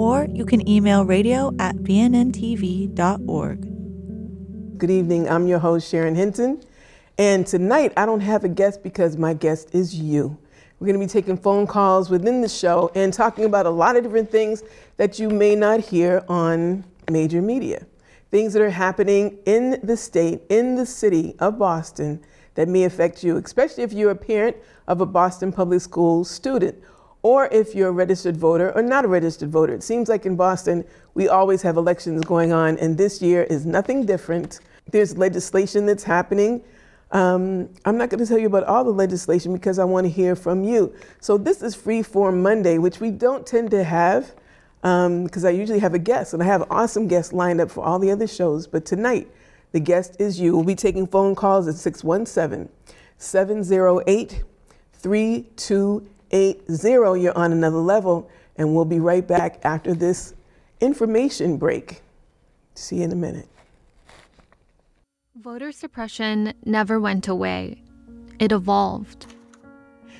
or you can email radio at bnntv.org. Good evening. I'm your host, Sharon Hinton. And tonight I don't have a guest because my guest is you. We're going to be taking phone calls within the show and talking about a lot of different things that you may not hear on major media. Things that are happening in the state, in the city of Boston that may affect you, especially if you're a parent of a Boston Public School student or if you're a registered voter or not a registered voter. It seems like in Boston, we always have elections going on, and this year is nothing different. There's legislation that's happening um, I'm not going to tell you about all the legislation because I want to hear from you. So this is Free Form Monday, which we don't tend to have because um, I usually have a guest, and I have awesome guests lined up for all the other shows. But tonight, the guest is you. We'll be taking phone calls at 617 708 3280. You're on another level, and we'll be right back after this information break. See you in a minute. Voter suppression never went away, it evolved.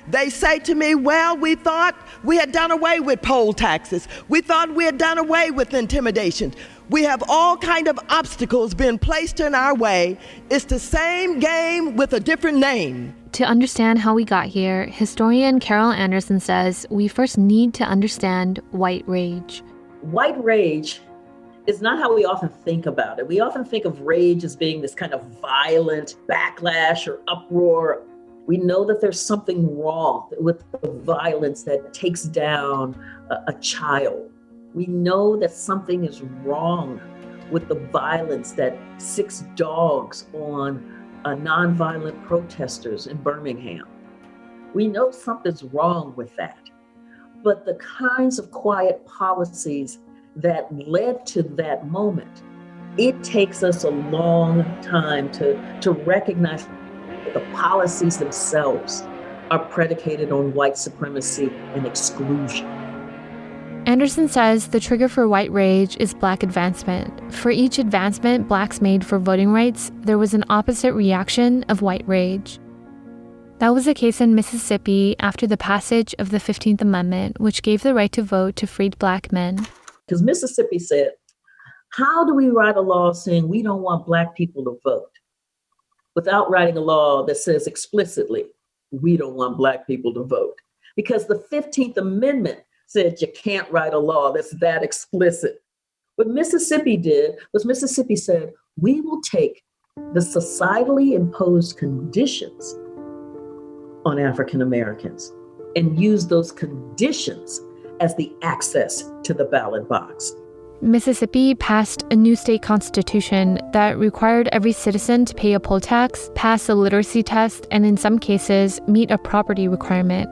They say to me, Well, we thought we had done away with poll taxes. We thought we had done away with intimidation. We have all kind of obstacles being placed in our way. It's the same game with a different name. To understand how we got here, historian Carol Anderson says we first need to understand white rage. White rage is not how we often think about it. We often think of rage as being this kind of violent backlash or uproar. We know that there's something wrong with the violence that takes down a, a child. We know that something is wrong with the violence that sics dogs on uh, nonviolent protesters in Birmingham. We know something's wrong with that. But the kinds of quiet policies that led to that moment, it takes us a long time to, to recognize that the policies themselves are predicated on white supremacy and exclusion. Anderson says the trigger for white rage is black advancement. For each advancement blacks made for voting rights, there was an opposite reaction of white rage. That was the case in Mississippi after the passage of the 15th Amendment, which gave the right to vote to freed black men. Because Mississippi said, how do we write a law saying we don't want Black people to vote without writing a law that says explicitly we don't want Black people to vote? Because the 15th Amendment said you can't write a law that's that explicit. What Mississippi did was Mississippi said, we will take the societally imposed conditions on African Americans and use those conditions as the access to the ballot box. Mississippi passed a new state constitution that required every citizen to pay a poll tax, pass a literacy test, and in some cases, meet a property requirement.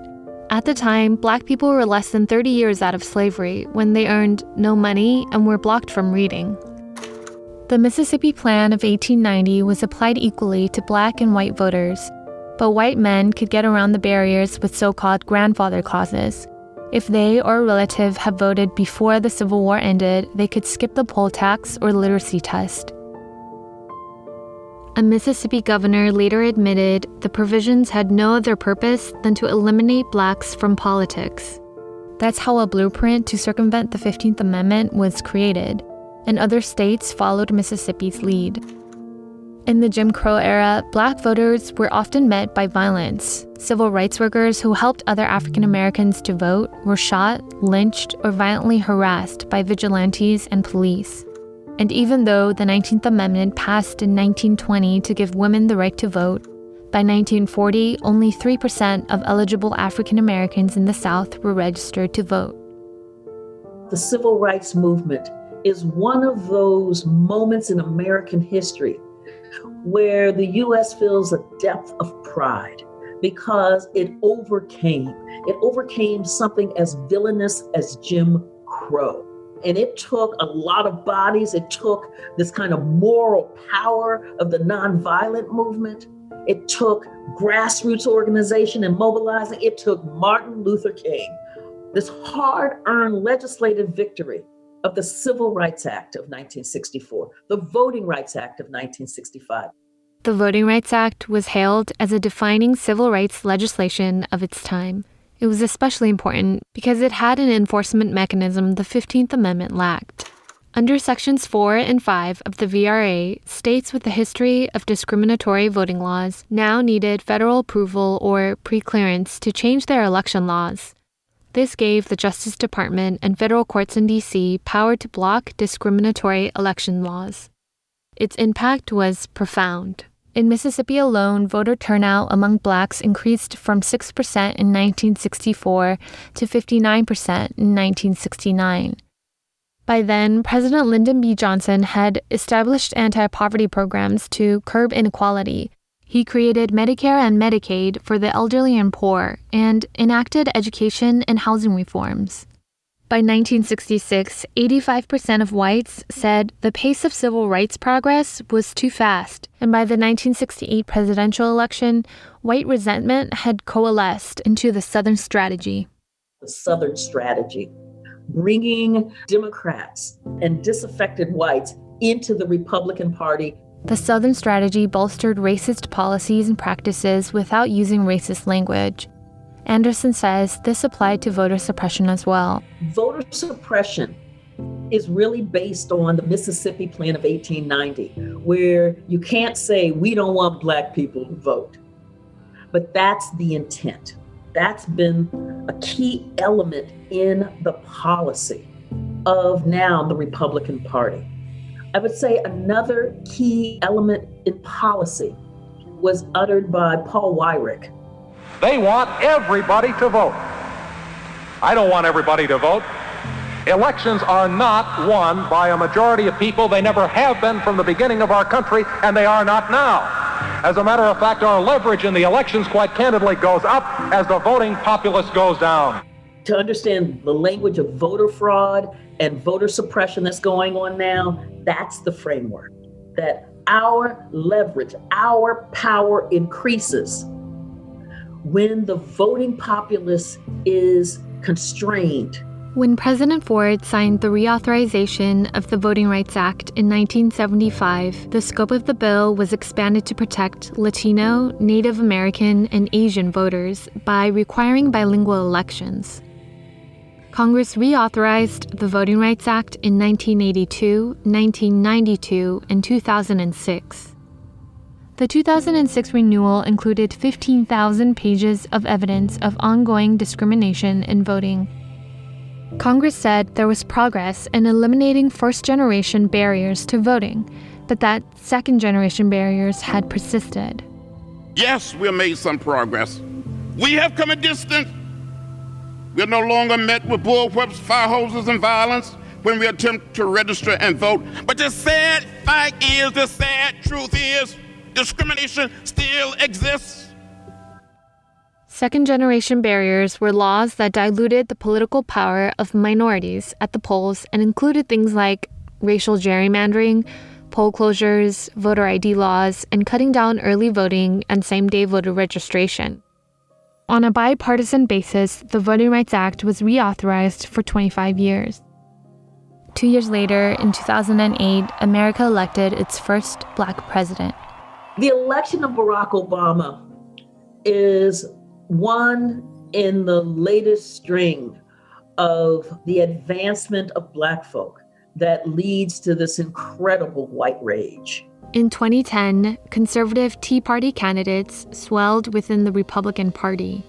At the time, black people were less than 30 years out of slavery when they earned no money and were blocked from reading. The Mississippi Plan of 1890 was applied equally to black and white voters, but white men could get around the barriers with so called grandfather clauses, if they or a relative had voted before the Civil War ended, they could skip the poll tax or literacy test. A Mississippi governor later admitted the provisions had no other purpose than to eliminate blacks from politics. That's how a blueprint to circumvent the 15th Amendment was created, and other states followed Mississippi's lead. In the Jim Crow era, black voters were often met by violence. Civil rights workers who helped other African Americans to vote were shot, lynched, or violently harassed by vigilantes and police. And even though the 19th Amendment passed in 1920 to give women the right to vote, by 1940, only 3% of eligible African Americans in the South were registered to vote. The civil rights movement is one of those moments in American history where the US feels a depth of pride because it overcame, it overcame something as villainous as Jim Crow. And it took a lot of bodies. It took this kind of moral power of the nonviolent movement. It took grassroots organization and mobilizing. It took Martin Luther King, this hard earned legislative victory of the Civil Rights Act of 1964, the Voting Rights Act of 1965. The Voting Rights Act was hailed as a defining civil rights legislation of its time. It was especially important because it had an enforcement mechanism the 15th Amendment lacked. Under Sections 4 and 5 of the VRA, states with a history of discriminatory voting laws now needed federal approval or preclearance to change their election laws. This gave the Justice Department and federal courts in D.C. power to block discriminatory election laws. Its impact was profound. In Mississippi alone, voter turnout among blacks increased from 6% in 1964 to 59% in 1969. By then, President Lyndon B. Johnson had established anti poverty programs to curb inequality. He created Medicare and Medicaid for the elderly and poor and enacted education and housing reforms. By 1966, 85% of whites said the pace of civil rights progress was too fast, and by the 1968 presidential election, white resentment had coalesced into the Southern Strategy. The Southern Strategy, bringing Democrats and disaffected whites into the Republican Party. The Southern Strategy bolstered racist policies and practices without using racist language. Anderson says this applied to voter suppression as well. Voter suppression is really based on the Mississippi Plan of 1890, where you can't say, we don't want Black people to vote. But that's the intent. That's been a key element in the policy of now the Republican Party. I would say another key element in policy was uttered by Paul Weyrich they want everybody to vote. I don't want everybody to vote. Elections are not won by a majority of people. They never have been from the beginning of our country, and they are not now. As a matter of fact, our leverage in the elections, quite candidly, goes up as the voting populace goes down. To understand the language of voter fraud and voter suppression that's going on now, that's the framework. That our leverage, our power increases when the voting populace is constrained. When President Ford signed the reauthorization of the Voting Rights Act in 1975, the scope of the bill was expanded to protect Latino, Native American, and Asian voters by requiring bilingual elections. Congress reauthorized the Voting Rights Act in 1982, 1992, and 2006. The 2006 renewal included 15,000 pages of evidence of ongoing discrimination in voting. Congress said there was progress in eliminating first generation barriers to voting, but that second generation barriers had persisted. Yes, we have made some progress. We have come a distance. We are no longer met with bullwhips, fire hoses, and violence when we attempt to register and vote. But the sad fact is, the sad truth is, discrimination still exists. Second generation barriers were laws that diluted the political power of minorities at the polls and included things like racial gerrymandering, poll closures, voter ID laws, and cutting down early voting and same day voter registration. On a bipartisan basis, the Voting Rights Act was reauthorized for 25 years. Two years later, in 2008, America elected its first black president. The election of Barack Obama is one in the latest string of the advancement of Black folk that leads to this incredible white rage. In 2010, conservative Tea Party candidates swelled within the Republican Party.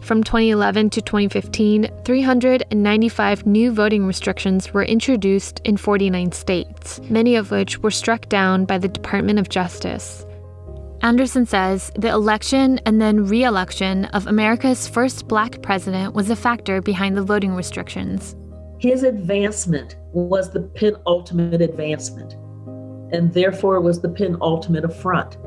From 2011 to 2015, 395 new voting restrictions were introduced in 49 states, many of which were struck down by the Department of Justice. Anderson says the election and then re election of America's first black president was a factor behind the voting restrictions. His advancement was the penultimate advancement, and therefore was the penultimate affront.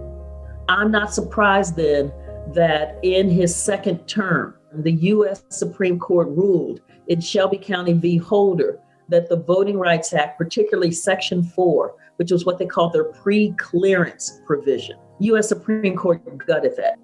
I'm not surprised then that in his second term, the U.S. Supreme Court ruled in Shelby County v. Holder that the Voting Rights Act, particularly Section 4, which was what they called their pre clearance provision, U.S. Supreme Court gutted that.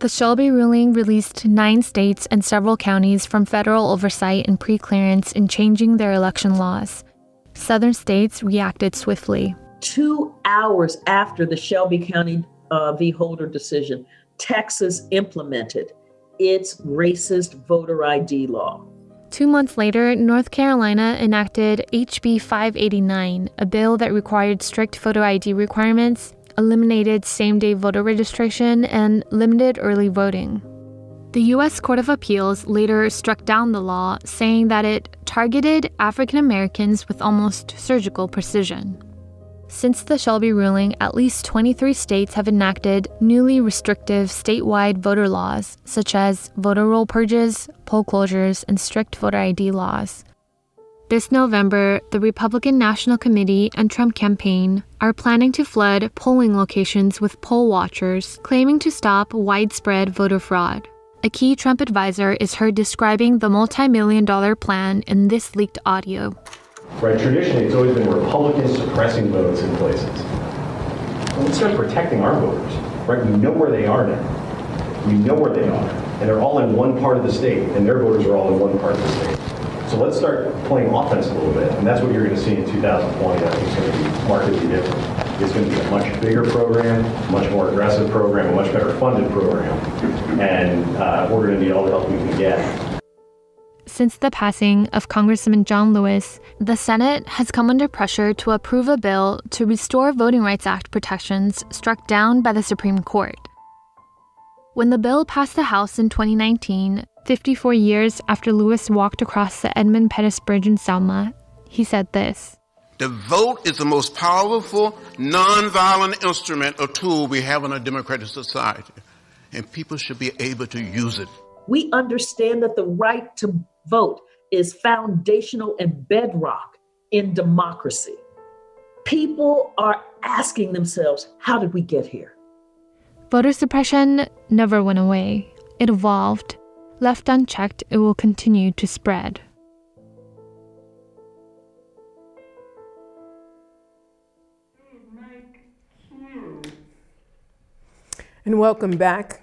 The Shelby ruling released nine states and several counties from federal oversight and pre-clearance in changing their election laws. Southern states reacted swiftly. Two hours after the Shelby County uh, v. Holder decision, Texas implemented its racist voter ID law. Two months later, North Carolina enacted HB 589, a bill that required strict photo ID requirements eliminated same day voter registration, and limited early voting. The U.S. Court of Appeals later struck down the law, saying that it targeted African Americans with almost surgical precision. Since the Shelby ruling, at least 23 states have enacted newly restrictive statewide voter laws, such as voter roll purges, poll closures, and strict voter ID laws. This November, the Republican National Committee and Trump campaign are planning to flood polling locations with poll watchers, claiming to stop widespread voter fraud. A key Trump advisor is heard describing the multi million dollar plan in this leaked audio. Right, traditionally, it's always been Republicans suppressing votes in places. let's start protecting our voters. Right, we know where they are now. We know where they are. And they're all in one part of the state, and their voters are all in one part of the state. So let's start playing offense a little bit, and that's what you're going to see in 2020. I think it's going to be markedly different. It's going to be a much bigger program, much more aggressive program, a much better funded program, and uh, we're going to need all the help we can get. Since the passing of Congressman John Lewis, the Senate has come under pressure to approve a bill to restore Voting Rights Act protections struck down by the Supreme Court. When the bill passed the House in 2019, 54 years after Lewis walked across the Edmund Pettus Bridge in Selma, he said this The vote is the most powerful, nonviolent instrument or tool we have in a democratic society, and people should be able to use it. We understand that the right to vote is foundational and bedrock in democracy. People are asking themselves, how did we get here? Voter suppression never went away, it evolved Left unchecked, it will continue to spread. And welcome back.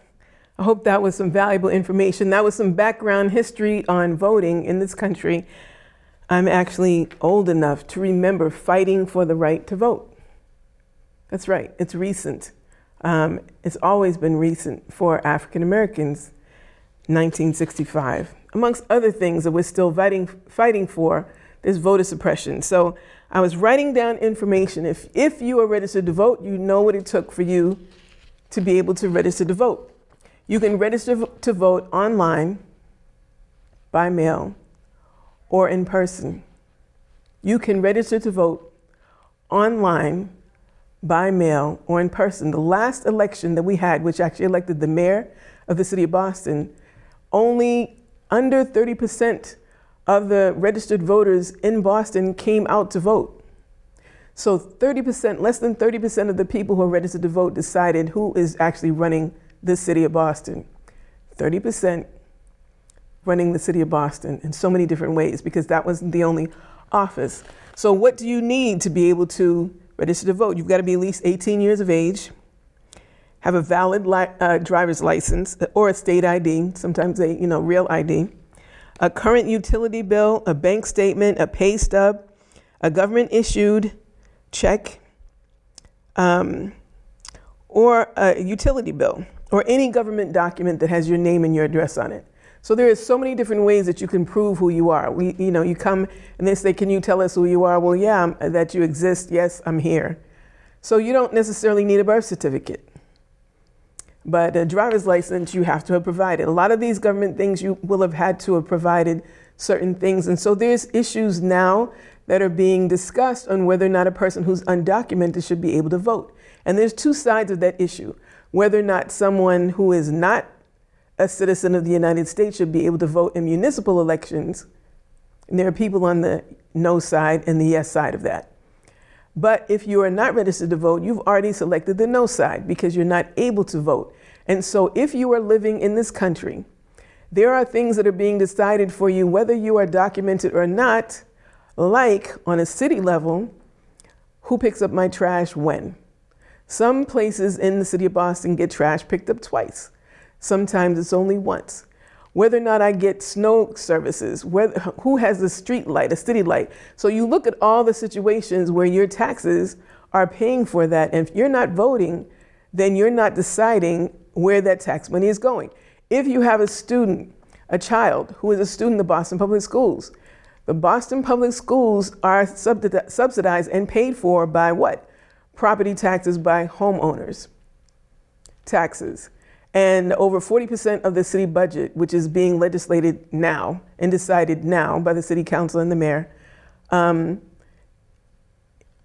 I hope that was some valuable information. That was some background history on voting in this country. I'm actually old enough to remember fighting for the right to vote. That's right, it's recent. Um, it's always been recent for African Americans 1965. Amongst other things that we're still fighting, fighting for, there's voter suppression. So I was writing down information. If, if you are registered to vote, you know what it took for you to be able to register to vote. You can register to vote online, by mail, or in person. You can register to vote online, by mail, or in person. The last election that we had, which actually elected the mayor of the city of Boston, only under 30% of the registered voters in Boston came out to vote. So 30%, less than 30% of the people who are registered to vote decided who is actually running the city of Boston. 30% running the city of Boston in so many different ways because that wasn't the only office. So, what do you need to be able to register to vote? You've got to be at least 18 years of age have a valid li- uh, driver's license or a state ID, sometimes a you know real ID, a current utility bill, a bank statement, a pay stub, a government issued check, um, or a utility bill, or any government document that has your name and your address on it. So there is so many different ways that you can prove who you are. We, you know, you come and they say, "Can you tell us who you are?" Well, yeah, that you exist. Yes, I'm here. So you don't necessarily need a birth certificate. But a driver's license, you have to have provided. A lot of these government things, you will have had to have provided certain things. And so there's issues now that are being discussed on whether or not a person who's undocumented should be able to vote. And there's two sides of that issue whether or not someone who is not a citizen of the United States should be able to vote in municipal elections. And there are people on the no side and the yes side of that. But if you are not registered to vote, you've already selected the no side because you're not able to vote. And so, if you are living in this country, there are things that are being decided for you, whether you are documented or not, Like on a city level, who picks up my trash when? Some places in the city of Boston get trash picked up twice. Sometimes it's only once. Whether or not I get snow services, whether, who has a street light, a city light. So you look at all the situations where your taxes are paying for that. And if you're not voting, then you're not deciding where that tax money is going. If you have a student, a child who is a student the Boston Public Schools, the Boston Public Schools are subsidized and paid for by what? Property taxes by homeowners. Taxes. And over 40% of the city budget, which is being legislated now and decided now by the city council and the mayor, um,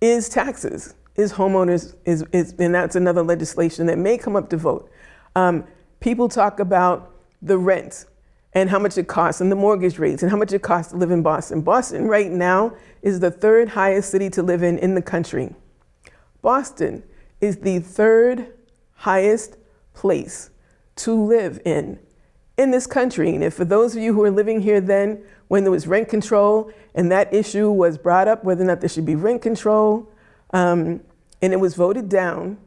is taxes, is homeowners, is, is, and that's another legislation that may come up to vote. Um, people talk about the rent and how much it costs and the mortgage rates and how much it costs to live in Boston. Boston right now is the third highest city to live in in the country. Boston is the third highest place to live in in this country. And if for those of you who were living here then, when there was rent control and that issue was brought up, whether or not there should be rent control, um, and it was voted down,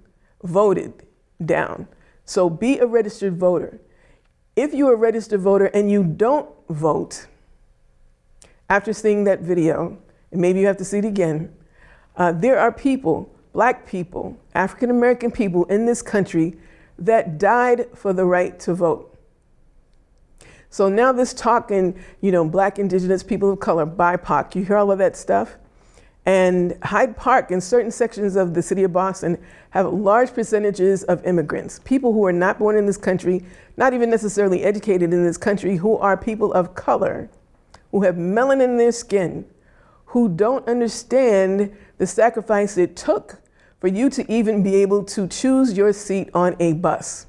voted down. So be a registered voter. If you're a registered voter and you don't vote, after seeing that video, and maybe you have to see it again, uh, there are people, black people, African American people in this country that died for the right to vote. So now this talk talking, you know, black, indigenous, people of color, BIPOC, you hear all of that stuff? And Hyde Park and certain sections of the city of Boston have large percentages of immigrants, people who are not born in this country, not even necessarily educated in this country, who are people of color, who have melanin in their skin, who don't understand the sacrifice it took for you to even be able to choose your seat on a bus.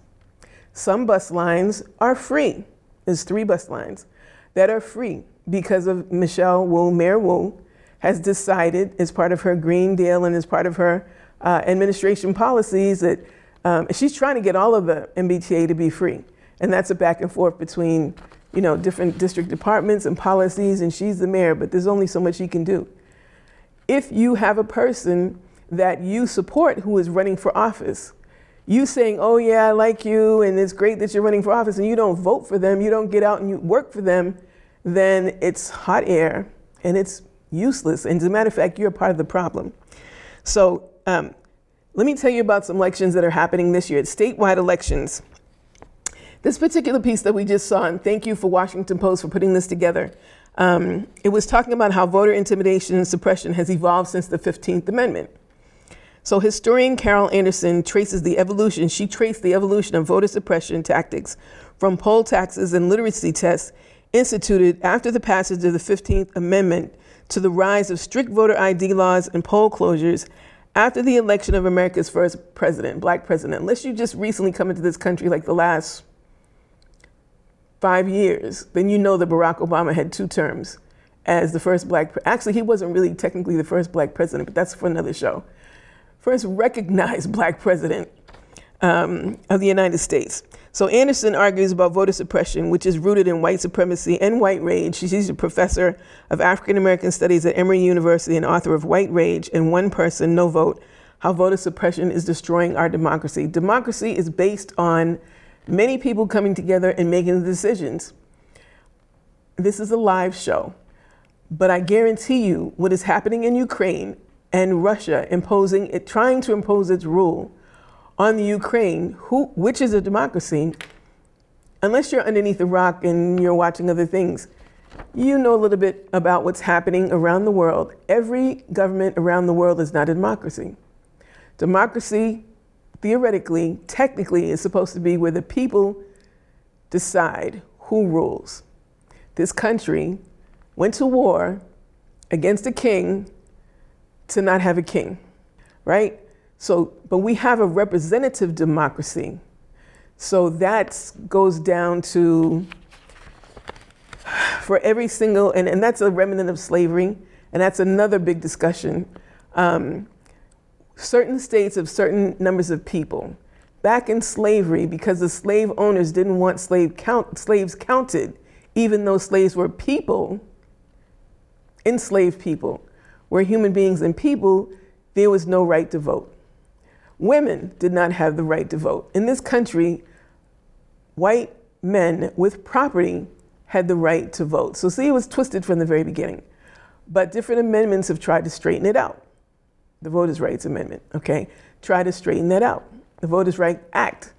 Some bus lines are free. There's three bus lines that are free because of Michelle Wu, Mayor Wu, has decided as part of her Green Deal and as part of her uh, administration policies that um, she's trying to get all of the MBTA to be free. And that's a back and forth between, you know, different district departments and policies, and she's the mayor, but there's only so much she can do. If you have a person that you support who is running for office, you saying, oh yeah, I like you, and it's great that you're running for office, and you don't vote for them, you don't get out and you work for them, then it's hot air and it's useless. And as a matter of fact, you're part of the problem. So um, let me tell you about some elections that are happening this year. It's statewide elections. This particular piece that we just saw, and thank you for Washington Post for putting this together, um, it was talking about how voter intimidation and suppression has evolved since the 15th Amendment. So historian Carol Anderson traces the evolution, she traced the evolution of voter suppression tactics from poll taxes and literacy tests instituted after the passage of the 15th Amendment to the rise of strict voter ID laws and poll closures after the election of America's first president, black president. Unless you just recently come into this country like the last five years, then you know that Barack Obama had two terms as the first black. Pre- Actually, he wasn't really technically the first black president, but that's for another show. First recognized black president um, of the United States. So Anderson argues about voter suppression, which is rooted in white supremacy and white rage. She's a professor of African American Studies at Emory University and author of White Rage and One Person, No Vote How Voter Suppression is Destroying Our Democracy. Democracy is based on many people coming together and making decisions. This is a live show, but I guarantee you what is happening in Ukraine and Russia imposing it, trying to impose its rule on the Ukraine, who, which is a democracy, unless you're underneath a rock and you're watching other things, you know a little bit about what's happening around the world. Every government around the world is not a democracy. Democracy, theoretically, technically, is supposed to be where the people decide who rules. This country went to war against a king to not have a king, right? So, but we have a representative democracy. So that goes down to for every single, and, and that's a remnant of slavery, and that's another big discussion. Um, certain states of certain numbers of people. Back in slavery, because the slave owners didn't want slave count, slaves counted, even though slaves were people, enslaved people. We're human beings and people, there was no right to vote. Women did not have the right to vote. In this country, white men with property had the right to vote. So, see, it was twisted from the very beginning. But different amendments have tried to straighten it out. The Voters' Rights Amendment, okay, try to straighten that out. The Voters' Rights Act,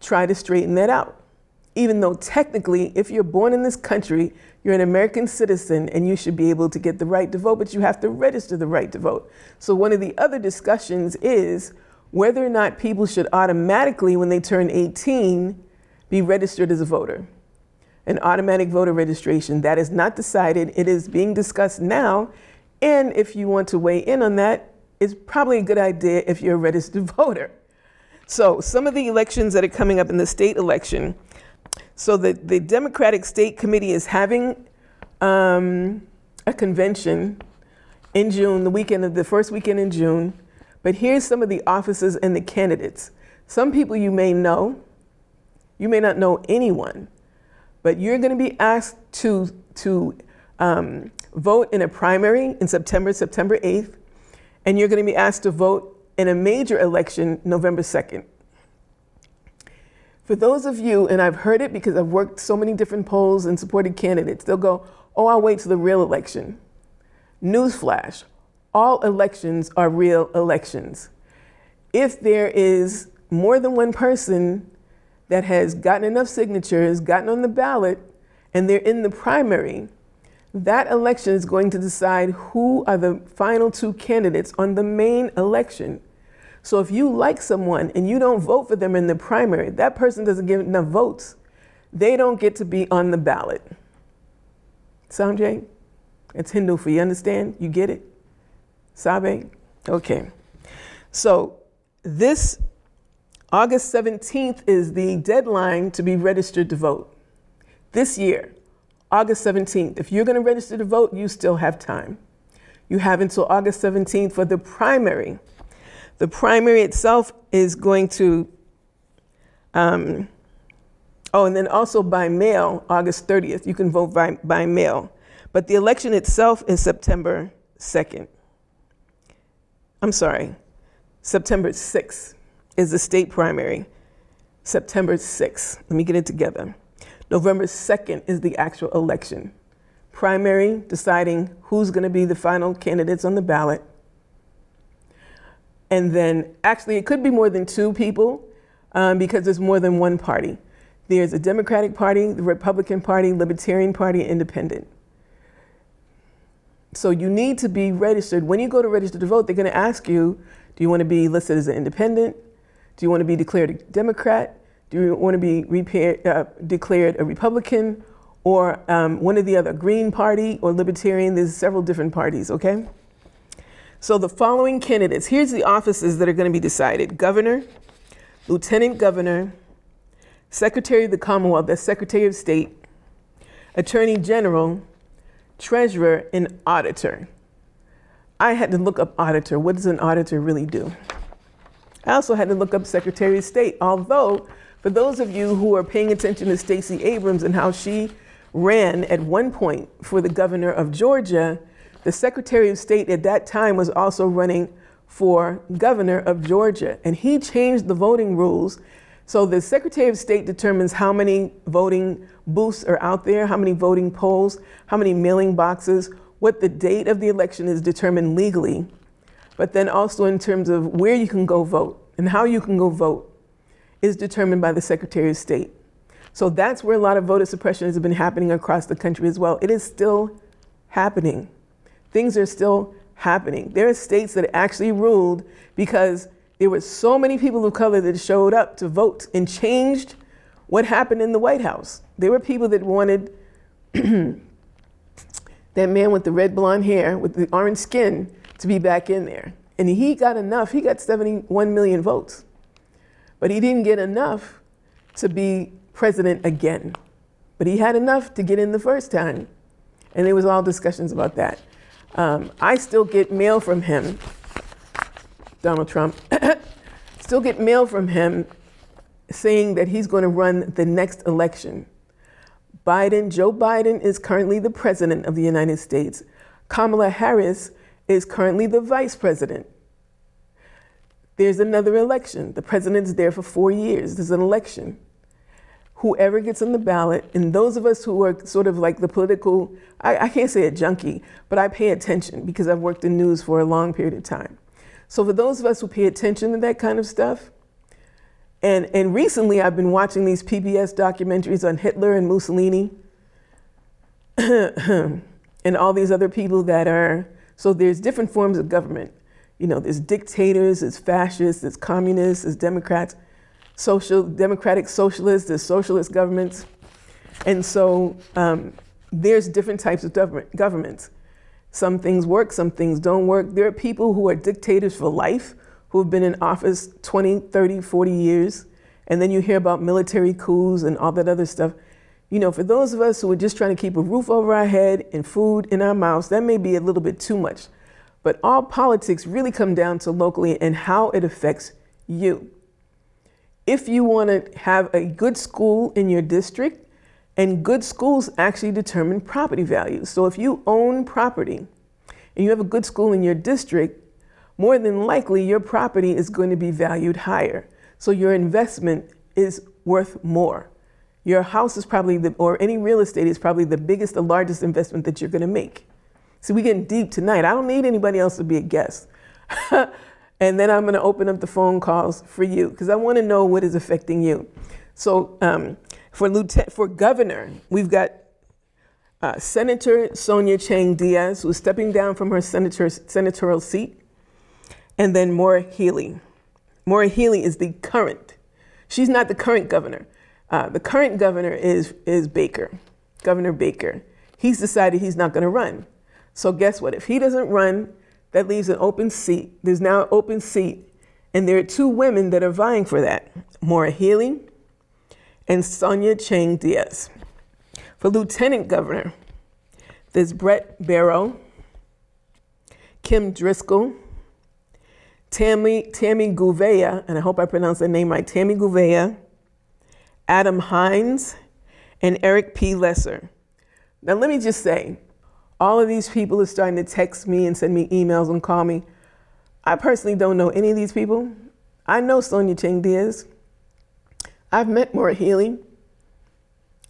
try to straighten that out. Even though technically, if you're born in this country, you're an American citizen and you should be able to get the right to vote, but you have to register the right to vote. So, one of the other discussions is whether or not people should automatically, when they turn 18, be registered as a voter. An automatic voter registration. That is not decided. It is being discussed now. And if you want to weigh in on that, it's probably a good idea if you're a registered voter. So, some of the elections that are coming up in the state election. So, the, the Democratic State Committee is having um, a convention in June, the weekend of the first weekend in June. But here's some of the offices and the candidates. Some people you may know, you may not know anyone, but you're going to be asked to, to um, vote in a primary in September, September 8th, and you're going to be asked to vote in a major election November 2nd. For those of you, and I've heard it because I've worked so many different polls and supported candidates, they'll go, Oh, I'll wait till the real election. Newsflash all elections are real elections. If there is more than one person that has gotten enough signatures, gotten on the ballot, and they're in the primary, that election is going to decide who are the final two candidates on the main election. So if you like someone and you don't vote for them in the primary, that person doesn't get enough votes. They don't get to be on the ballot. Sanjay, it's Hindu for you understand? You get it? Sabe? Okay. So this August 17th is the deadline to be registered to vote. This year, August 17th. If you're going to register to vote, you still have time. You have until August 17th for the primary. The primary itself is going to, um, oh, and then also by mail, August 30th. You can vote by, by mail. But the election itself is September 2nd. I'm sorry, September 6th is the state primary. September 6th, let me get it together. November 2nd is the actual election. Primary, deciding who's going to be the final candidates on the ballot. And then, actually, it could be more than two people um, because there's more than one party. There's a Democratic Party, the Republican Party, Libertarian Party, Independent. So you need to be registered. When you go to register to vote, they're going to ask you do you want to be listed as an independent? Do you want to be declared a Democrat? Do you want to be repaired, uh, declared a Republican? Or um, one or the other, Green Party or Libertarian? There's several different parties, okay? So the following candidates here's the offices that are going to be decided governor, lieutenant governor, secretary of the Commonwealth, that's secretary of state, attorney general, treasurer, and auditor. I had to look up auditor. What does an auditor really do? I also had to look up Secretary of State, although for those of you who are paying attention to Stacey Abrams and how she ran at one point for the governor of Georgia, the Secretary of State at that time was also running for governor of Georgia. And he changed the voting rules so the Secretary of State determines how many voting booths are out there, how many voting polls, how many mailing boxes, what the date of the election is determined legally, but then also in terms of where you can go vote and how you can go vote is determined by the Secretary of State. So that's where a lot of voter suppression has been happening across the country as well. It is still happening. Things are still happening. There are states that actually ruled because there were so many people of color that showed up to vote and changed what happened in the White House. There were people that wanted that man with the red blonde hair, with the orange skin, to be back in there. And he got enough, he got 71 million votes. But he didn't get enough to be president again. But he had enough to get in the first time. And there was all discussions about that. Um, I still get mail from him Donald Trump, still get mail from him saying that he's going to run the next election. Biden, Joe Biden, is currently the president of the United States. Kamala Harris is currently the vice president. There's another election. The president's there for four years. There's an election. Whoever gets on the ballot, and those of us who are sort of like the political, I, I can't say a junkie, but I pay attention because I've worked in news for a long period of time. So for those of us who pay attention to that kind of stuff, and, and recently I've been watching these PBS documentaries on Hitler and Mussolini and all these other people that are, so there's different forms of government. You know, there's dictators, there's fascists, there's communists, there's Democrats, social, democratic socialists, there's socialist governments. And so um, there's different types of government, governments. Some things work, some things don't work. There are people who are dictators for life who have been in office 20, 30, 40 years. And then you hear about military coups and all that other stuff. You know, for those of us who are just trying to keep a roof over our head and food in our mouths, that may be a little bit too much. But all politics really come down to locally and how it affects you. If you want to have a good school in your district, and good schools actually determine property values. So if you own property and you have a good school in your district, more than likely your property is going to be valued higher. So your investment is worth more. Your house is probably the, or any real estate is probably the biggest, the largest investment that you're going to make. So we're getting deep tonight. I don't need anybody else to be a guest. and then I'm going to open up the phone calls for you because I want to know what is affecting you. So um, for lieutenant, for governor, we've got uh, Senator Sonia Chang Diaz, who's stepping down from her senator, senatorial seat, and then Maura Healey. Maura Healey is the current. She's not the current governor. Uh, the current governor is is Baker, Governor Baker. He's decided he's not going to run. So guess what? If he doesn't run, that leaves an open seat. There's now an open seat, and there are two women that are vying for that: Maura Healey and Sonia Chang Diaz. For lieutenant governor, there's Bret Bero, Kim Driscoll, Tammy, Tammy Gouveia, and I hope I pronounced that name right, Tammy Gouveia, Adam Hinds, and Eric P. Lesser. Now, let me just say, all of these people are starting to text me and send me emails and call me. I personally don't know any of these people. I know Sonia Chang Diaz. I've met Maura Healey.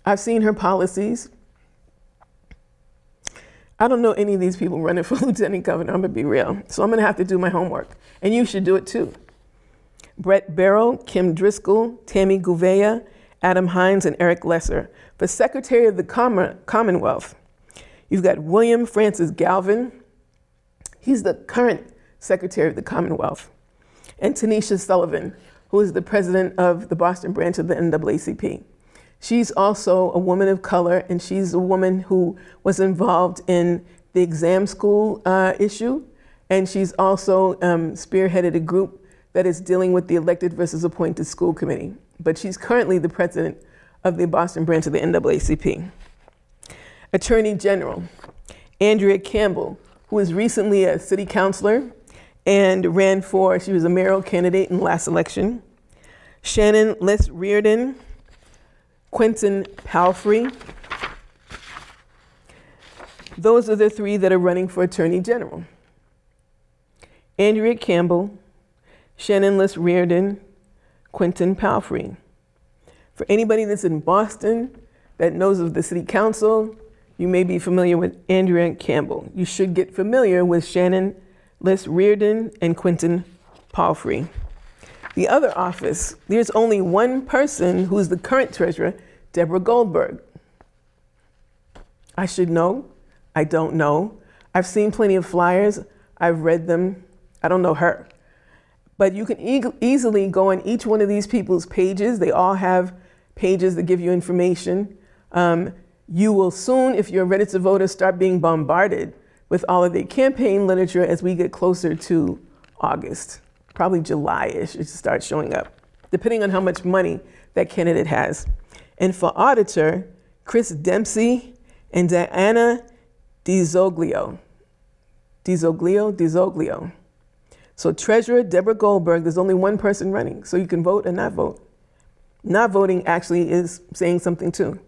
I've seen her policies. I don't know any of these people running for lieutenant governor. I'm gonna be real. So I'm gonna have to do my homework. And you should do it too. Bret Bero, Kim Driscoll, Tammy Gouveia, Adam Hinds, and Eric Lesser. For Secretary of the Commonwealth, You've got William Francis Galvin. He's the current Secretary of the Commonwealth. And Tanisha Sullivan, who is the president of the Boston branch of the NAACP. She's also a woman of color, and she's a woman who was involved in the exam school uh, issue. And she's also um, spearheaded a group that is dealing with the elected versus appointed school committee. But she's currently the president of the Boston branch of the NAACP. Attorney General Andrea Campbell, who was recently a city councilor and ran for, she was a mayoral candidate in the last election. Shannon Liss Riordan, Quentin Palfrey. Those are the three that are running for Attorney General. Andrea Campbell, Shannon Liss Riordan, Quentin Palfrey. For anybody that's in Boston that knows of the city council, you may be familiar with Andrea Campbell. You should get familiar with Shannon Liss Riordan and Quentin Palfrey. The other office, there's only one person who's the current treasurer, Deborah Goldberg. I should know. I don't know. I've seen plenty of flyers. I've read them. I don't know her. But you can e- easily go on each one of these people's pages. They all have pages that give you information. Um, you will soon, if you're ready to vote, start being bombarded with all of the campaign literature as we get closer to August, probably July-ish, it starts showing up, depending on how much money that candidate has. And for auditor, Chris Dempsey and Diana DiZoglio. DiZoglio, DiZoglio. So treasurer Deborah Goldberg, there's only one person running, so you can vote and not vote. Not voting actually is saying something too.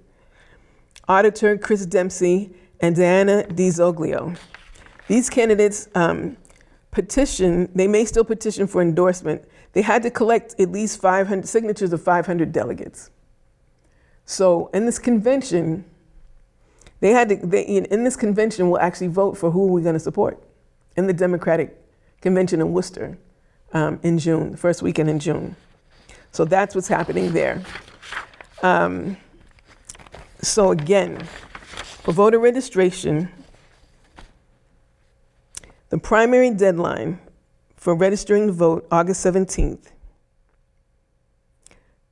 Auditor Chris Dempsey, and Diana DiZoglio. These candidates um, petition, they may still petition for endorsement. They had to collect at least 500 signatures of 500 delegates. So in this convention, they had to, they, in this convention, we'll actually vote for who we're going to support in the Democratic convention in Worcester um, in June, the first weekend in June. So that's what's happening there. Um, so again, for voter registration, the primary deadline for registering to vote, August 17th.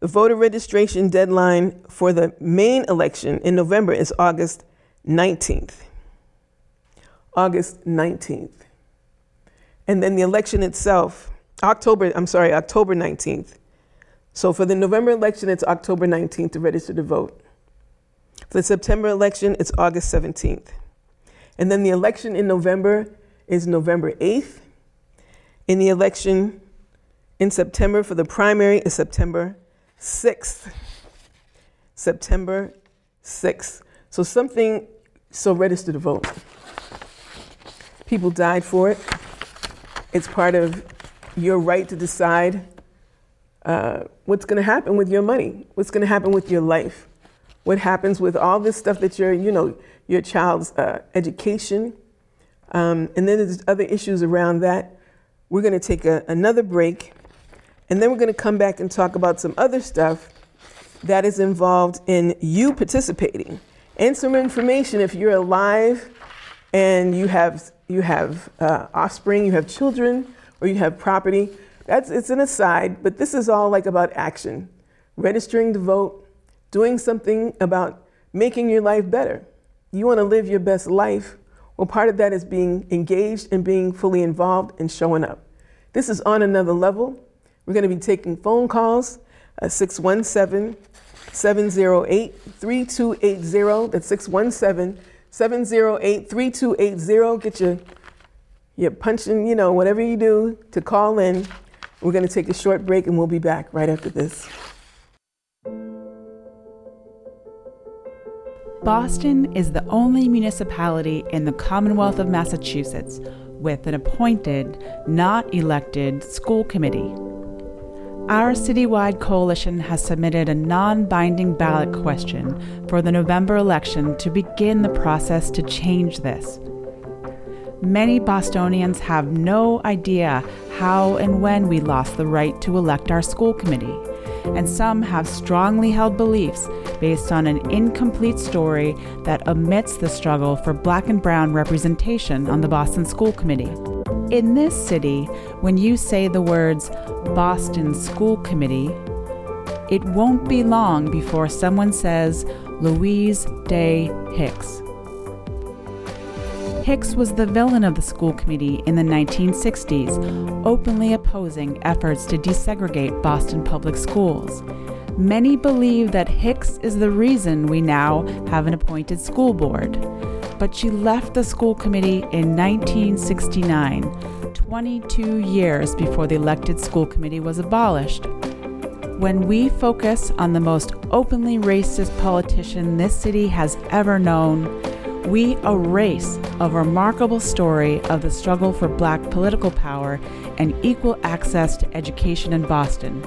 The voter registration deadline for the main election in November is August 19th. August 19th. And then the election itself, October, I'm sorry, October 19th. So for the November election, it's October 19th to register to vote. For the September election, it's August 17th. And then the election in November is November 8th. In the election in September for the primary is September 6th. September 6th. So something, so register to vote. People died for it. It's part of your right to decide uh, what's going to happen with your money, what's going to happen with your life, what happens with all this stuff that your, you know, your child's uh, education, um, and then there's other issues around that. We're going to take a, another break, and then we're going to come back and talk about some other stuff that is involved in you participating, and some information if you're alive and you have you have uh, offspring, you have children, or you have property. That's it's an aside, but this is all like about action, registering to vote, doing something about making your life better. You want to live your best life well, part of that is being engaged and being fully involved and showing up. This is on another level. We're going to be taking phone calls uh, at 617 708 3280. That's 617 708 3280. Get your, your punching, you know, whatever you do to call in. We're going to take a short break and we'll be back right after this. Boston is the only municipality in the Commonwealth of Massachusetts with an appointed, not elected, school committee. Our citywide coalition has submitted a non binding ballot question for the November election to begin the process to change this. Many Bostonians have no idea how and when we lost the right to elect our school committee and some have strongly held beliefs based on an incomplete story that omits the struggle for black and brown representation on the Boston School Committee. In this city, when you say the words Boston School Committee, it won't be long before someone says Louise Day Hicks. Hicks was the villain of the school committee in the 1960s, openly opposing efforts to desegregate Boston public schools. Many believe that Hicks is the reason we now have an appointed school board. But she left the school committee in 1969, 22 years before the elected school committee was abolished. When we focus on the most openly racist politician this city has ever known, we erase a remarkable story of the struggle for black political power and equal access to education in Boston.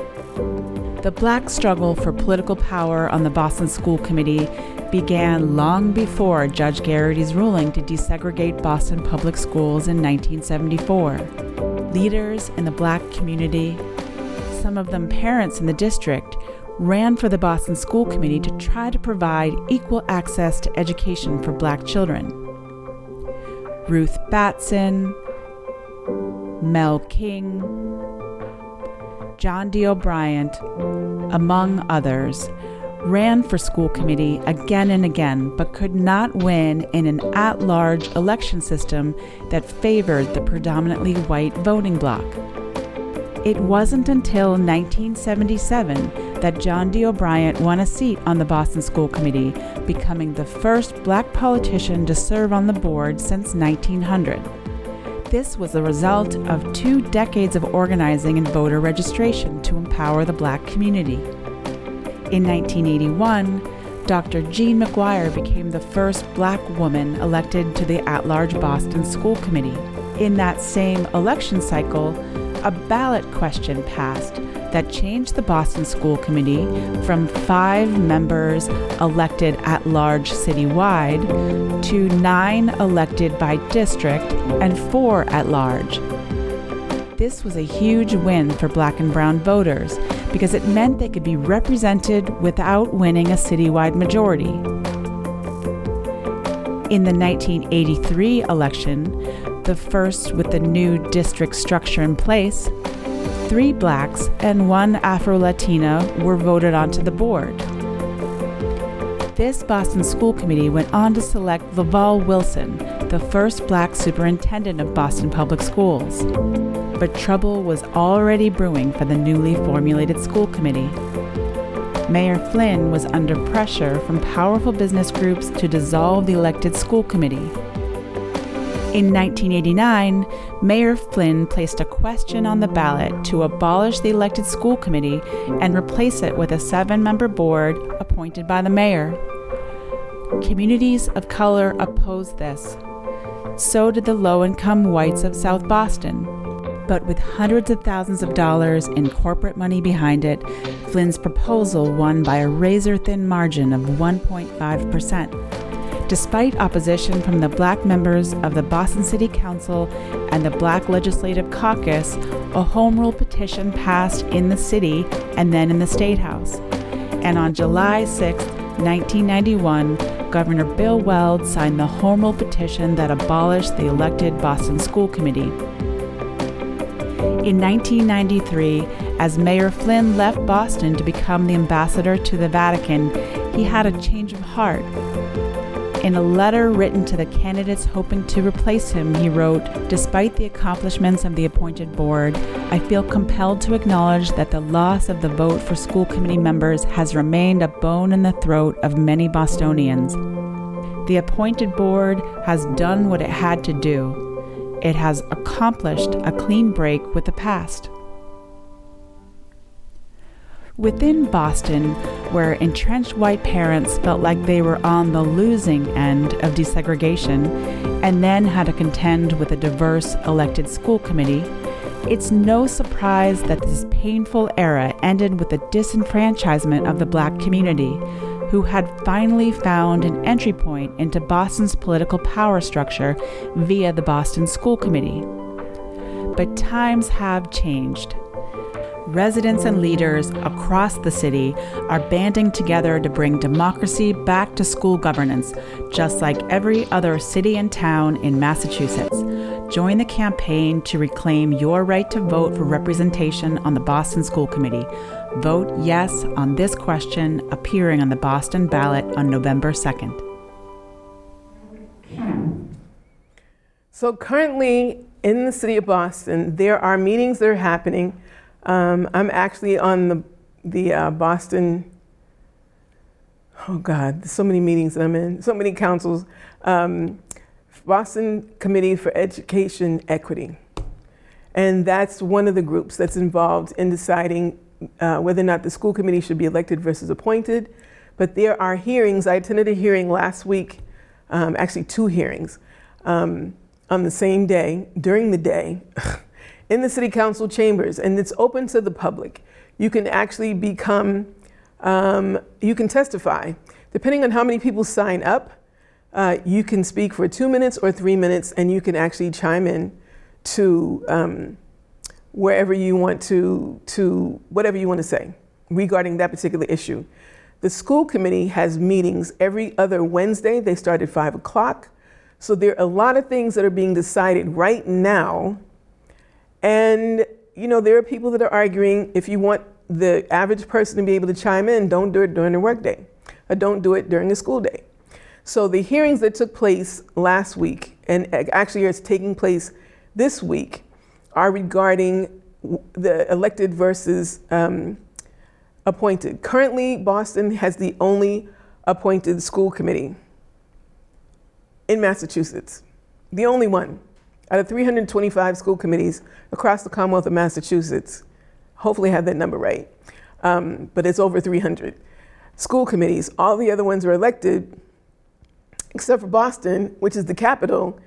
The black struggle for political power on the Boston School Committee began long before Judge Garrity's ruling to desegregate Boston public schools in 1974. Leaders in the black community, some of them parents in the district, ran for the Boston School Committee to try to provide equal access to education for black children. Ruth Batson, Mel King, John D. O'Bryant, among others, ran for school committee again and again, but could not win in an at large election system that favored the predominantly white voting bloc. It wasn't until 1977 that John D. O'Bryant won a seat on the Boston School Committee, becoming the first black politician to serve on the board since 1900. This was the result of two decades of organizing and voter registration to empower the black community. In 1981, Dr. Jean McGuire became the first black woman elected to the at large Boston School Committee. In that same election cycle, a ballot question passed that changed the Boston School Committee from five members elected at large citywide to nine elected by district and four at large. This was a huge win for black and brown voters because it meant they could be represented without winning a citywide majority. In the 1983 election, the first with the new district structure in place, three blacks and one Afro Latina were voted onto the board. This Boston School Committee went on to select Laval Wilson, the first black superintendent of Boston Public Schools. But trouble was already brewing for the newly formulated school committee. Mayor Flynn was under pressure from powerful business groups to dissolve the elected school committee. In 1989, Mayor Flynn placed a question on the ballot to abolish the elected school committee and replace it with a seven member board appointed by the mayor. Communities of color opposed this. So did the low income whites of South Boston. But with hundreds of thousands of dollars in corporate money behind it, Flynn's proposal won by a razor thin margin of 1.5%. Despite opposition from the black members of the Boston City Council and the Black Legislative Caucus, a home rule petition passed in the city and then in the State House. And on July 6, 1991, Governor Bill Weld signed the home rule petition that abolished the elected Boston School Committee. In 1993, as Mayor Flynn left Boston to become the ambassador to the Vatican, he had a change of heart in a letter written to the candidates hoping to replace him, he wrote Despite the accomplishments of the appointed board, I feel compelled to acknowledge that the loss of the vote for school committee members has remained a bone in the throat of many Bostonians. The appointed board has done what it had to do, it has accomplished a clean break with the past. Within Boston, where entrenched white parents felt like they were on the losing end of desegregation and then had to contend with a diverse elected school committee, it's no surprise that this painful era ended with the disenfranchisement of the black community, who had finally found an entry point into Boston's political power structure via the Boston School Committee. But times have changed residents and leaders across the city are banding together to bring democracy back to school governance, just like every other city and town in Massachusetts. Join the campaign to reclaim your right to vote for representation on the Boston School Committee. Vote yes on this question appearing on the Boston ballot on November 2nd. So, currently in the city of Boston, there are meetings that are happening um, I'm actually on the, the uh, Boston, oh God, there's so many meetings I'm in, so many councils. Um, Boston Committee for Education Equity. And that's one of the groups that's involved in deciding uh, whether or not the school committee should be elected versus appointed. But there are hearings. I attended a hearing last week, um, actually, two hearings um, on the same day, during the day. In the city council chambers, and it's open to the public. You can actually become, um, you can testify. Depending on how many people sign up, uh, you can speak for two minutes or three minutes, and you can actually chime in to um, wherever you want to, to whatever you want to say regarding that particular issue. The school committee has meetings every other Wednesday. They start at 5 o'clock. So there are a lot of things that are being decided right now and, you know, there are people that are arguing if you want the average person to be able to chime in, don't do it during the workday, or don't do it during the school day. So the hearings that took place last week, and actually it's taking place this week, are regarding the elected versus um, appointed. Currently, Boston has the only appointed school committee in Massachusetts, the only one out of 325 school committees across the Commonwealth of Massachusetts. Hopefully, I have that number right, um, but it's over 300. school committees. All the other ones were elected, except for Boston, which is the capital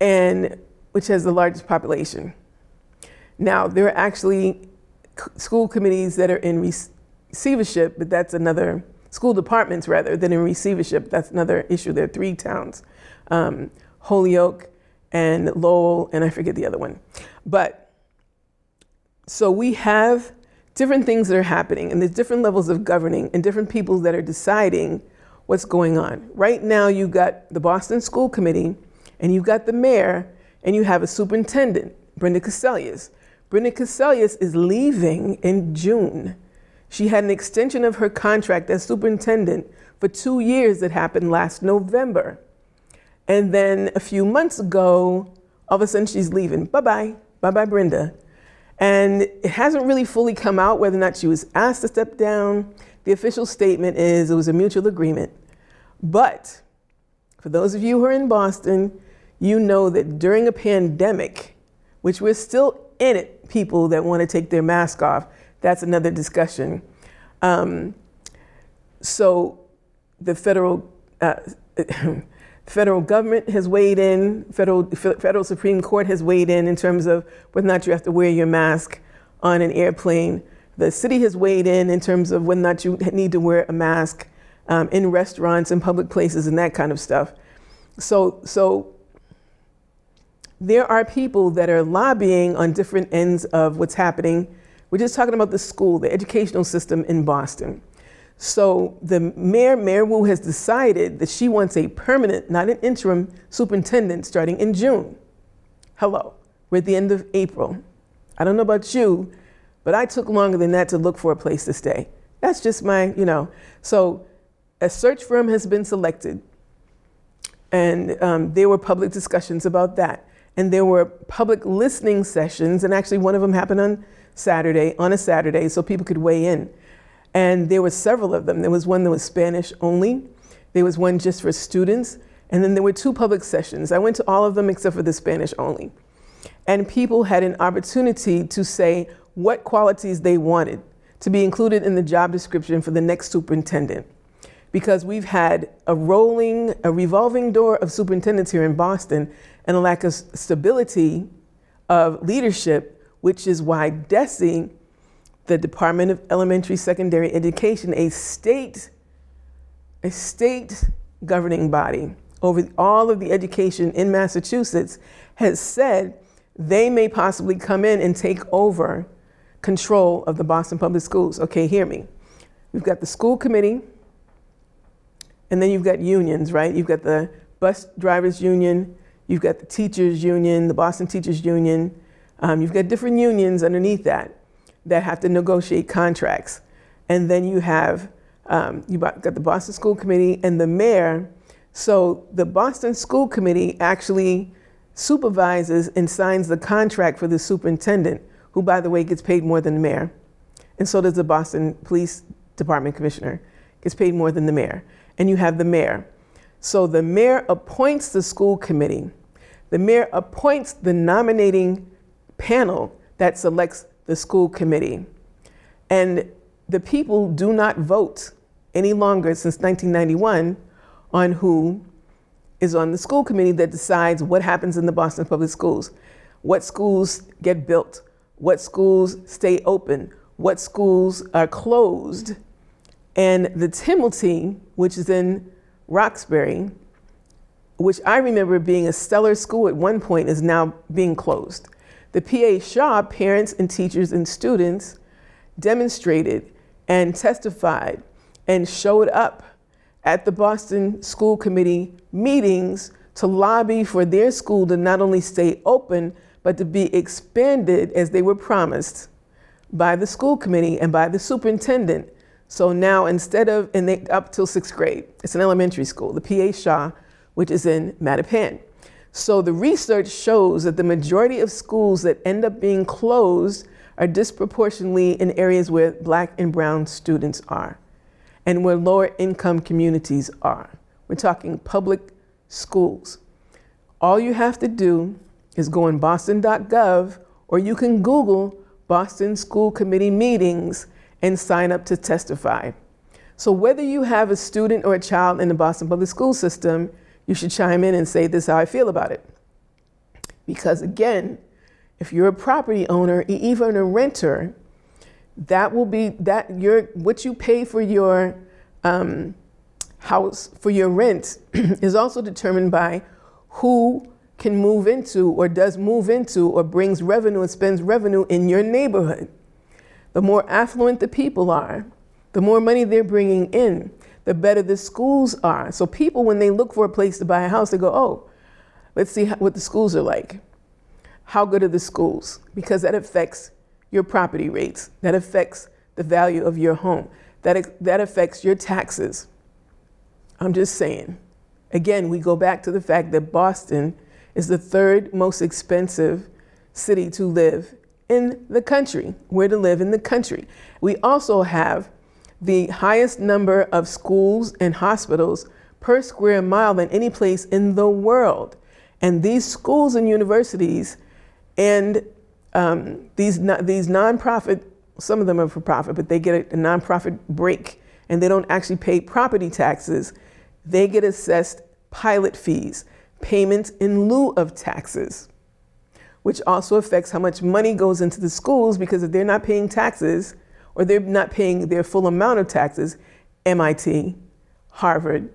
and which has the largest population. Now, there are actually school committees that are in receivership, but that's another, school departments rather than in receivership. That's another issue. There are three towns um, Holyoke and Lowell, and I forget the other one. But so we have different things that are happening, and there's different levels of governing and different people that are deciding what's going on. Right now, you've got the Boston School Committee, and you've got the mayor, and you have a superintendent, Brenda Cassellius. Brenda Cassellius is leaving in June. She had an extension of her contract as superintendent for two years that happened last November. And then a few months ago, all of a sudden she's leaving. Bye bye. Bye bye, Brenda. And it hasn't really fully come out whether or not she was asked to step down. The official statement is it was a mutual agreement. But for those of you who are in Boston, you know that during a pandemic, which we're still in it, people that want to take their mask off, that's another discussion. Um, so the federal uh, federal government has weighed in, federal, federal Supreme Court has weighed in in terms of whether or not you have to wear your mask on an airplane. The city has weighed in in terms of whether or not you need to wear a mask um, in restaurants and public places and that kind of stuff. So, so there are people that are lobbying on different ends of what's happening. We're just talking about the school, the educational system in Boston. So the mayor, Mayor Wu, has decided that she wants a permanent, not an interim, superintendent starting in June. Hello, we're at the end of April. I don't know about you, but I took longer than that to look for a place to stay. That's just my, you know. So a search firm has been selected, and um, there were public discussions about that. And there were public listening sessions, and actually one of them happened on Saturday, on a Saturday, so people could weigh in. And there were several of them. There was one that was Spanish only, there was one just for students, and then there were two public sessions. I went to all of them except for the Spanish only. And people had an opportunity to say what qualities they wanted to be included in the job description for the next superintendent. Because we've had a rolling, a revolving door of superintendents here in Boston and a lack of stability of leadership, which is why DESE the Department of Elementary Secondary Education, a state, a state governing body over all of the education in Massachusetts, has said they may possibly come in and take over control of the Boston Public Schools. Okay, hear me. We've got the school committee, and then you've got unions, right? You've got the bus drivers union, you've got the teachers union, the Boston Teachers Union. Um, you've got different unions underneath that that have to negotiate contracts. And then you have um, you got the Boston School Committee and the mayor. So the Boston School Committee actually supervises and signs the contract for the superintendent, who, by the way, gets paid more than the mayor. And so does the Boston Police Department Commissioner, gets paid more than the mayor. And you have the mayor. So the mayor appoints the school committee. The mayor appoints the nominating panel that selects the school committee. And the people do not vote any longer since 1991 on who is on the school committee that decides what happens in the Boston Public Schools, what schools get built, what schools stay open, what schools are closed. And the Timilty, which is in Roxbury, which I remember being a stellar school at one point, is now being closed. The PA Shaw, parents and teachers and students demonstrated and testified and showed up at the Boston School Committee meetings to lobby for their school to not only stay open, but to be expanded as they were promised by the school committee and by the superintendent. So now instead of, they, up till sixth grade, it's an elementary school, the PA Shaw, which is in Mattapan. So the research shows that the majority of schools that end up being closed are disproportionately in areas where black and brown students are and where lower income communities are. We're talking public schools. All you have to do is go on boston.gov or you can Google Boston School Committee meetings and sign up to testify. So, whether you have a student or a child in the Boston Public School System, you should chime in and say, This is how I feel about it. Because again, if you're a property owner, even a renter, that will be that your what you pay for your um, house for your rent is also determined by who can move into or does move into or brings revenue and spends revenue in your neighborhood. The more affluent the people are, the more money they're bringing in, the better the schools are. So people, when they look for a place to buy a house, they go, oh, let's see what the schools are like. How good are the schools? Because that affects your property rates. That affects the value of your home. That, that affects your taxes. I'm just saying. Again, we go back to the fact that Boston is the third most expensive city to live in the country, where to live in the country. We also have the highest number of schools and hospitals per square mile than any place in the world. And these schools and universities and um, these, these nonprofit, some of them are for profit, but they get a, a nonprofit break and they don't actually pay property taxes. They get assessed pilot fees, payments in lieu of taxes, which also affects how much money goes into the schools because if they're not paying taxes or they're not paying their full amount of taxes, MIT, Harvard,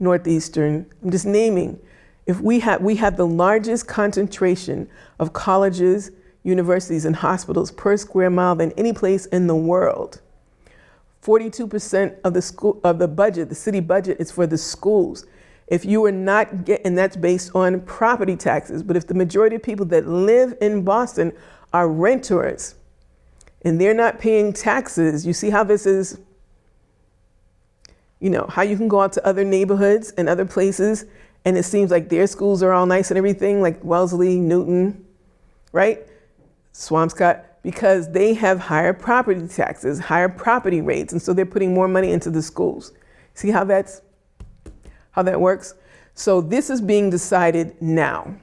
Northeastern, I'm just naming. If we have, we have the largest concentration of colleges, universities, and hospitals per square mile than any place in the world. 42% of the school of the budget, the city budget, is for the schools. If you are not getting, and that's based on property taxes, but if the majority of people that live in Boston are renters and they're not paying taxes, you see how this is, you know, how you can go out to other neighborhoods and other places and it seems like their schools are all nice and everything, like Wellesley, Newton, right? Swampscott, because they have higher property taxes, higher property rates, and so they're putting more money into the schools. See how that's how that works? So this is being decided now.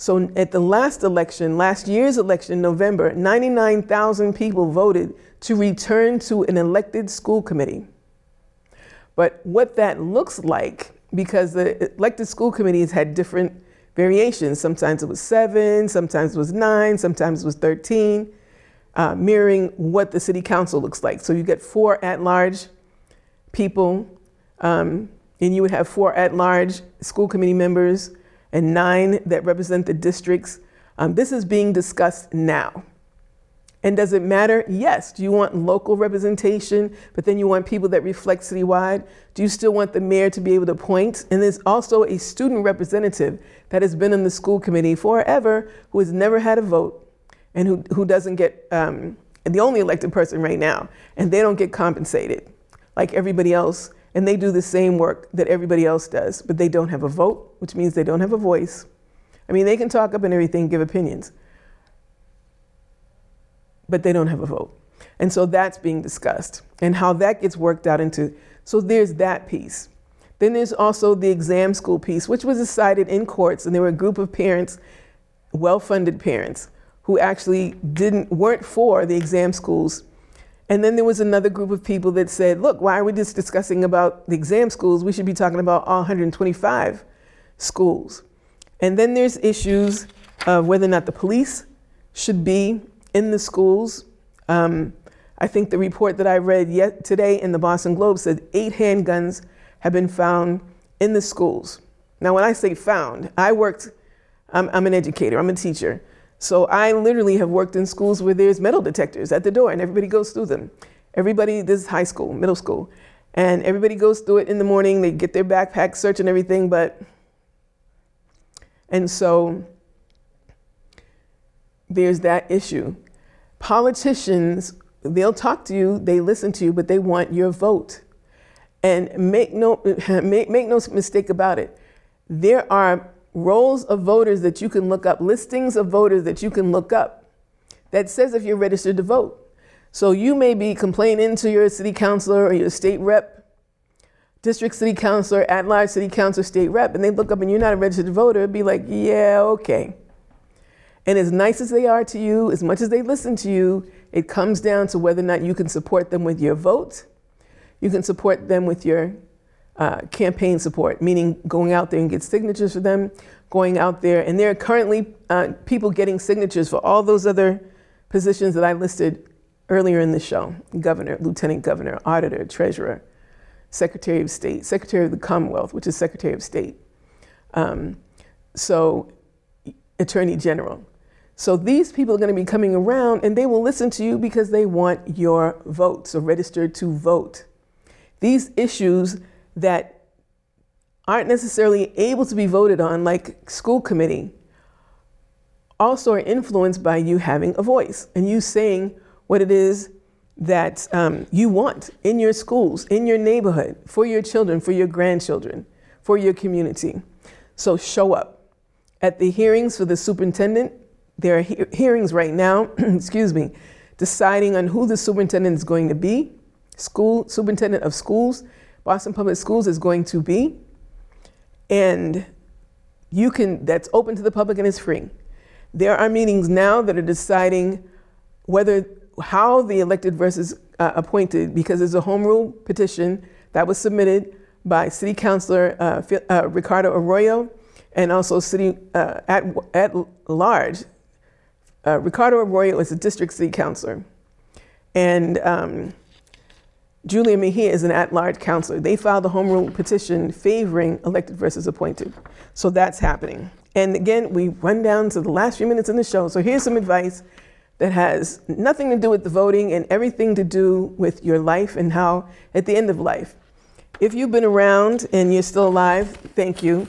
So at the last election, last year's election in November, 99,000 people voted to return to an elected school committee. But what that looks like, because the elected school committees had different variations. Sometimes it was seven, sometimes it was nine, sometimes it was 13, uh, mirroring what the city council looks like. So you get four at large people um, and you would have four at large school committee members and nine that represent the districts. Um, this is being discussed now. And does it matter? Yes. Do you want local representation, but then you want people that reflect citywide? Do you still want the mayor to be able to appoint? And there's also a student representative that has been in the school committee forever who has never had a vote and who, who doesn't get, um, the only elected person right now, and they don't get compensated like everybody else and they do the same work that everybody else does, but they don't have a vote, which means they don't have a voice. I mean, they can talk up and everything, give opinions, but they don't have a vote. And so that's being discussed and how that gets worked out into. So there's that piece. Then there's also the exam school piece, which was decided in courts, and there were a group of parents, well-funded parents, who actually didn't weren't for the exam schools and then there was another group of people that said, look, why are we just discussing about the exam schools? We should be talking about all 125 schools. And then there's issues of whether or not the police should be in the schools. Um, I think the report that I read yet today in the Boston Globe said eight handguns have been found in the schools. Now, when I say found, I worked, I'm, I'm an educator, I'm a teacher. So I literally have worked in schools where there's metal detectors at the door and everybody goes through them. Everybody, this is high school, middle school, and everybody goes through it in the morning. They get their backpack, search and everything, but, and so there's that issue. Politicians, they'll talk to you, they listen to you, but they want your vote. And make no, make, make no mistake about it. There are rolls of voters that you can look up, listings of voters that you can look up that says if you're registered to vote. So you may be complaining to your city councilor or your state rep, district city councilor, at large city councilor, state rep, and they look up and you're not a registered voter, be like, yeah, okay. And as nice as they are to you, as much as they listen to you, it comes down to whether or not you can support them with your vote. You can support them with your uh, campaign support, meaning going out there and get signatures for them, going out there, and there are currently uh, people getting signatures for all those other positions that I listed earlier in the show governor, lieutenant governor, auditor, treasurer, secretary of state, secretary of the Commonwealth, which is secretary of state. Um, so, attorney general. So, these people are going to be coming around and they will listen to you because they want your vote, so registered to vote. These issues that aren't necessarily able to be voted on, like school committee, also are influenced by you having a voice and you saying what it is that um, you want in your schools, in your neighborhood, for your children, for your grandchildren, for your community. So show up. At the hearings for the superintendent, there are he- hearings right now, excuse me, deciding on who the superintendent is going to be. School superintendent of schools, Boston Public Schools is going to be. And you can, that's open to the public and it's free. There are meetings now that are deciding whether, how the elected versus uh, appointed, because there's a home rule petition that was submitted by City Councilor uh, uh, Ricardo Arroyo and also City uh, at, at large. Uh, Ricardo Arroyo is a district city councilor. And um, Julia Mejia is an at-large counselor. They filed a home rule petition favoring elected versus appointed. So that's happening. And again, we run down to the last few minutes in the show. So here's some advice that has nothing to do with the voting and everything to do with your life and how, at the end of life, if you've been around and you're still alive, thank you.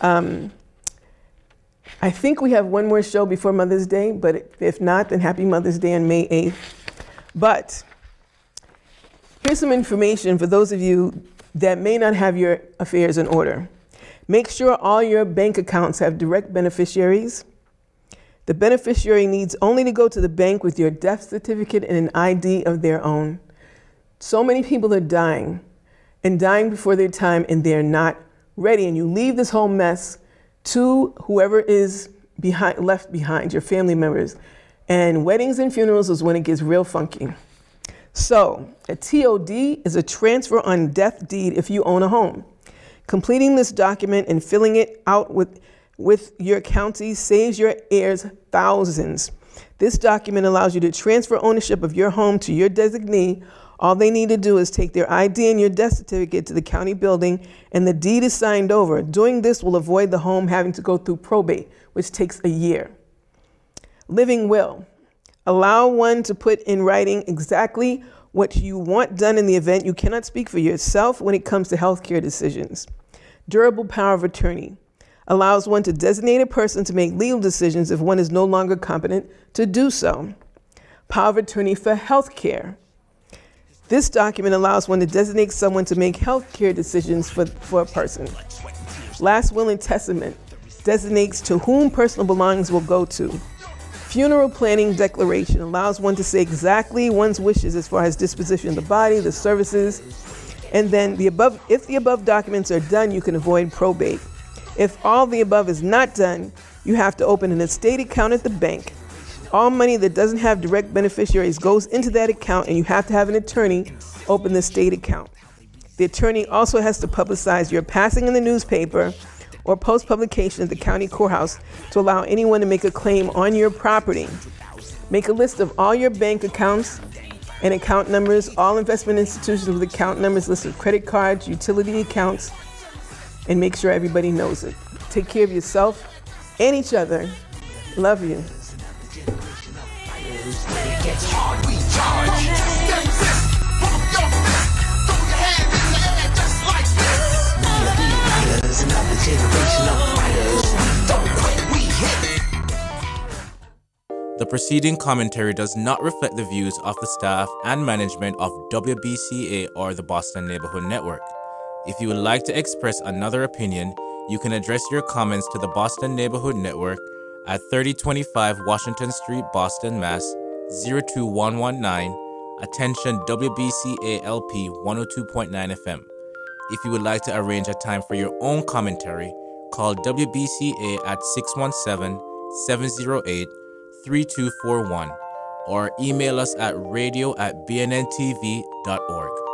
Um, I think we have one more show before Mother's Day, but if not, then happy Mother's Day on May 8th. But Here's some information for those of you that may not have your affairs in order. Make sure all your bank accounts have direct beneficiaries. The beneficiary needs only to go to the bank with your death certificate and an ID of their own. So many people are dying and dying before their time, and they're not ready. And you leave this whole mess to whoever is behind, left behind, your family members. And weddings and funerals is when it gets real funky. So, a TOD is a transfer on death deed if you own a home. Completing this document and filling it out with, with your county saves your heirs thousands. This document allows you to transfer ownership of your home to your designee. All they need to do is take their ID and your death certificate to the county building, and the deed is signed over. Doing this will avoid the home having to go through probate, which takes a year. Living will. Allow one to put in writing exactly what you want done in the event you cannot speak for yourself when it comes to healthcare decisions. Durable power of attorney allows one to designate a person to make legal decisions if one is no longer competent to do so. Power of attorney for healthcare. This document allows one to designate someone to make healthcare decisions for, for a person. Last will and testament designates to whom personal belongings will go to. Funeral planning declaration allows one to say exactly one's wishes as far as disposition of the body, the services, and then the above if the above documents are done, you can avoid probate. If all the above is not done, you have to open an estate account at the bank. All money that doesn't have direct beneficiaries goes into that account and you have to have an attorney open the estate account. The attorney also has to publicize your passing in the newspaper or post publication at the county courthouse to allow anyone to make a claim on your property. Make a list of all your bank accounts and account numbers, all investment institutions with account numbers, list of credit cards, utility accounts, and make sure everybody knows it. Take care of yourself and each other. Love you. The preceding commentary does not reflect the views of the staff and management of WBCA or the Boston Neighborhood Network. If you would like to express another opinion, you can address your comments to the Boston Neighborhood Network at 3025 Washington Street, Boston, Mass. 02119. Attention WBCA LP 102.9 FM. If you would like to arrange a time for your own commentary, call WBCA at 617 708 3241 or email us at radio at bnntv.org.